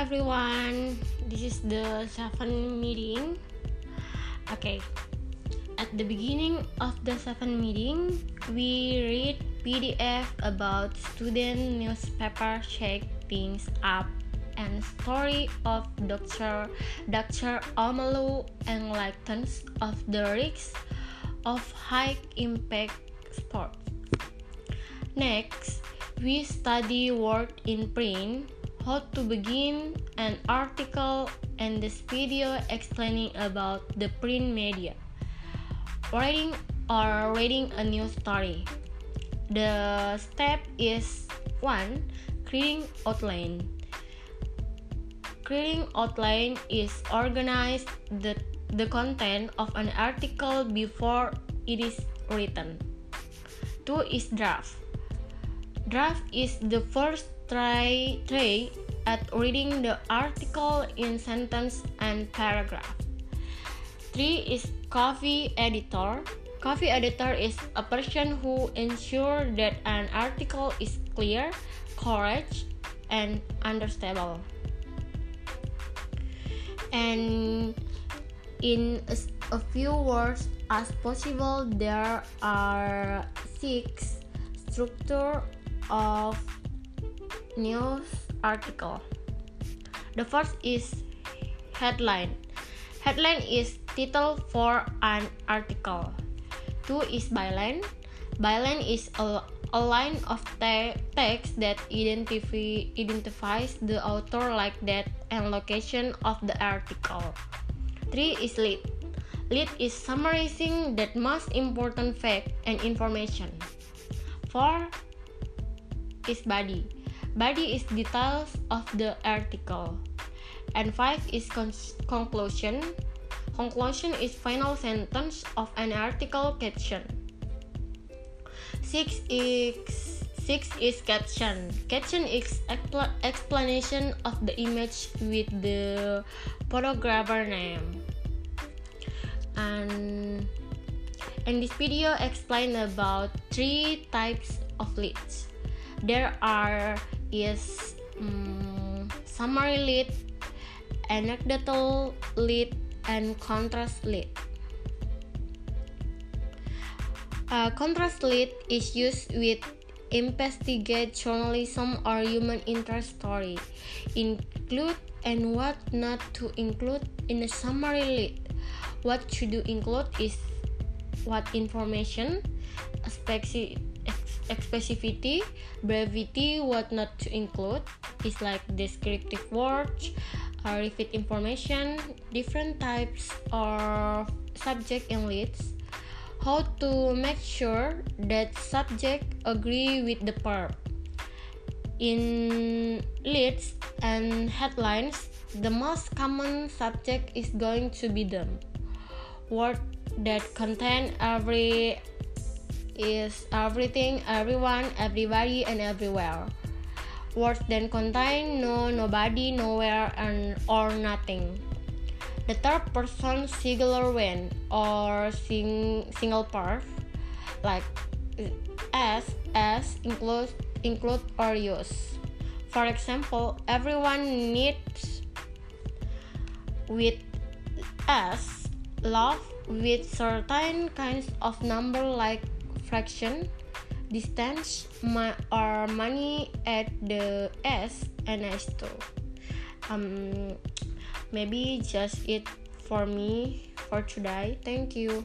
everyone, this is the seven meeting. Okay, at the beginning of the seven meeting, we read PDF about student newspaper shake things up and story of Dr. Dr. Omalu and lightens of the risks of high impact sport. Next, we study word in print how to begin an article and this video explaining about the print media. Writing or reading a new story. The step is 1. Creating outline. Creating outline is organize the, the content of an article before it is written. 2 is draft. Draft is the first try, try at reading the article in sentence and paragraph. 3 is copy editor. Copy editor is a person who ensures that an article is clear, correct, and understandable. And in a, a few words as possible, there are six structure of news article. The first is headline. Headline is title for an article. Two is byline. Byline is a, a line of te text that identify, identifies the author like that and location of the article. Three is lead. Lead is summarizing that most important fact and information. Four is body. Body is details of the article. And 5 is con conclusion. Conclusion is final sentence of an article caption. 6 is 6 is caption. Caption is expl explanation of the image with the photographer name. And in this video explain about three types of leads. There are is um, summary lead, anecdotal lead, and contrast lead. A contrast lead is used with investigate journalism or human interest story. Include and what not to include in a summary lead. What should you include is what information, specific specificity, brevity, what not to include is like descriptive words, uh, repeat information, different types of subject and leads, how to make sure that subject agree with the verb. In leads and headlines, the most common subject is going to be them. Word that contain every is everything, everyone, everybody, and everywhere. Words then contain no, nobody, nowhere, and or nothing. The third person singular when or sing, single part, like as, as include, include or use. For example, everyone needs with as love with certain kinds of number like fraction distance my, or money at the s and s2 um maybe just it for me for today. Thank you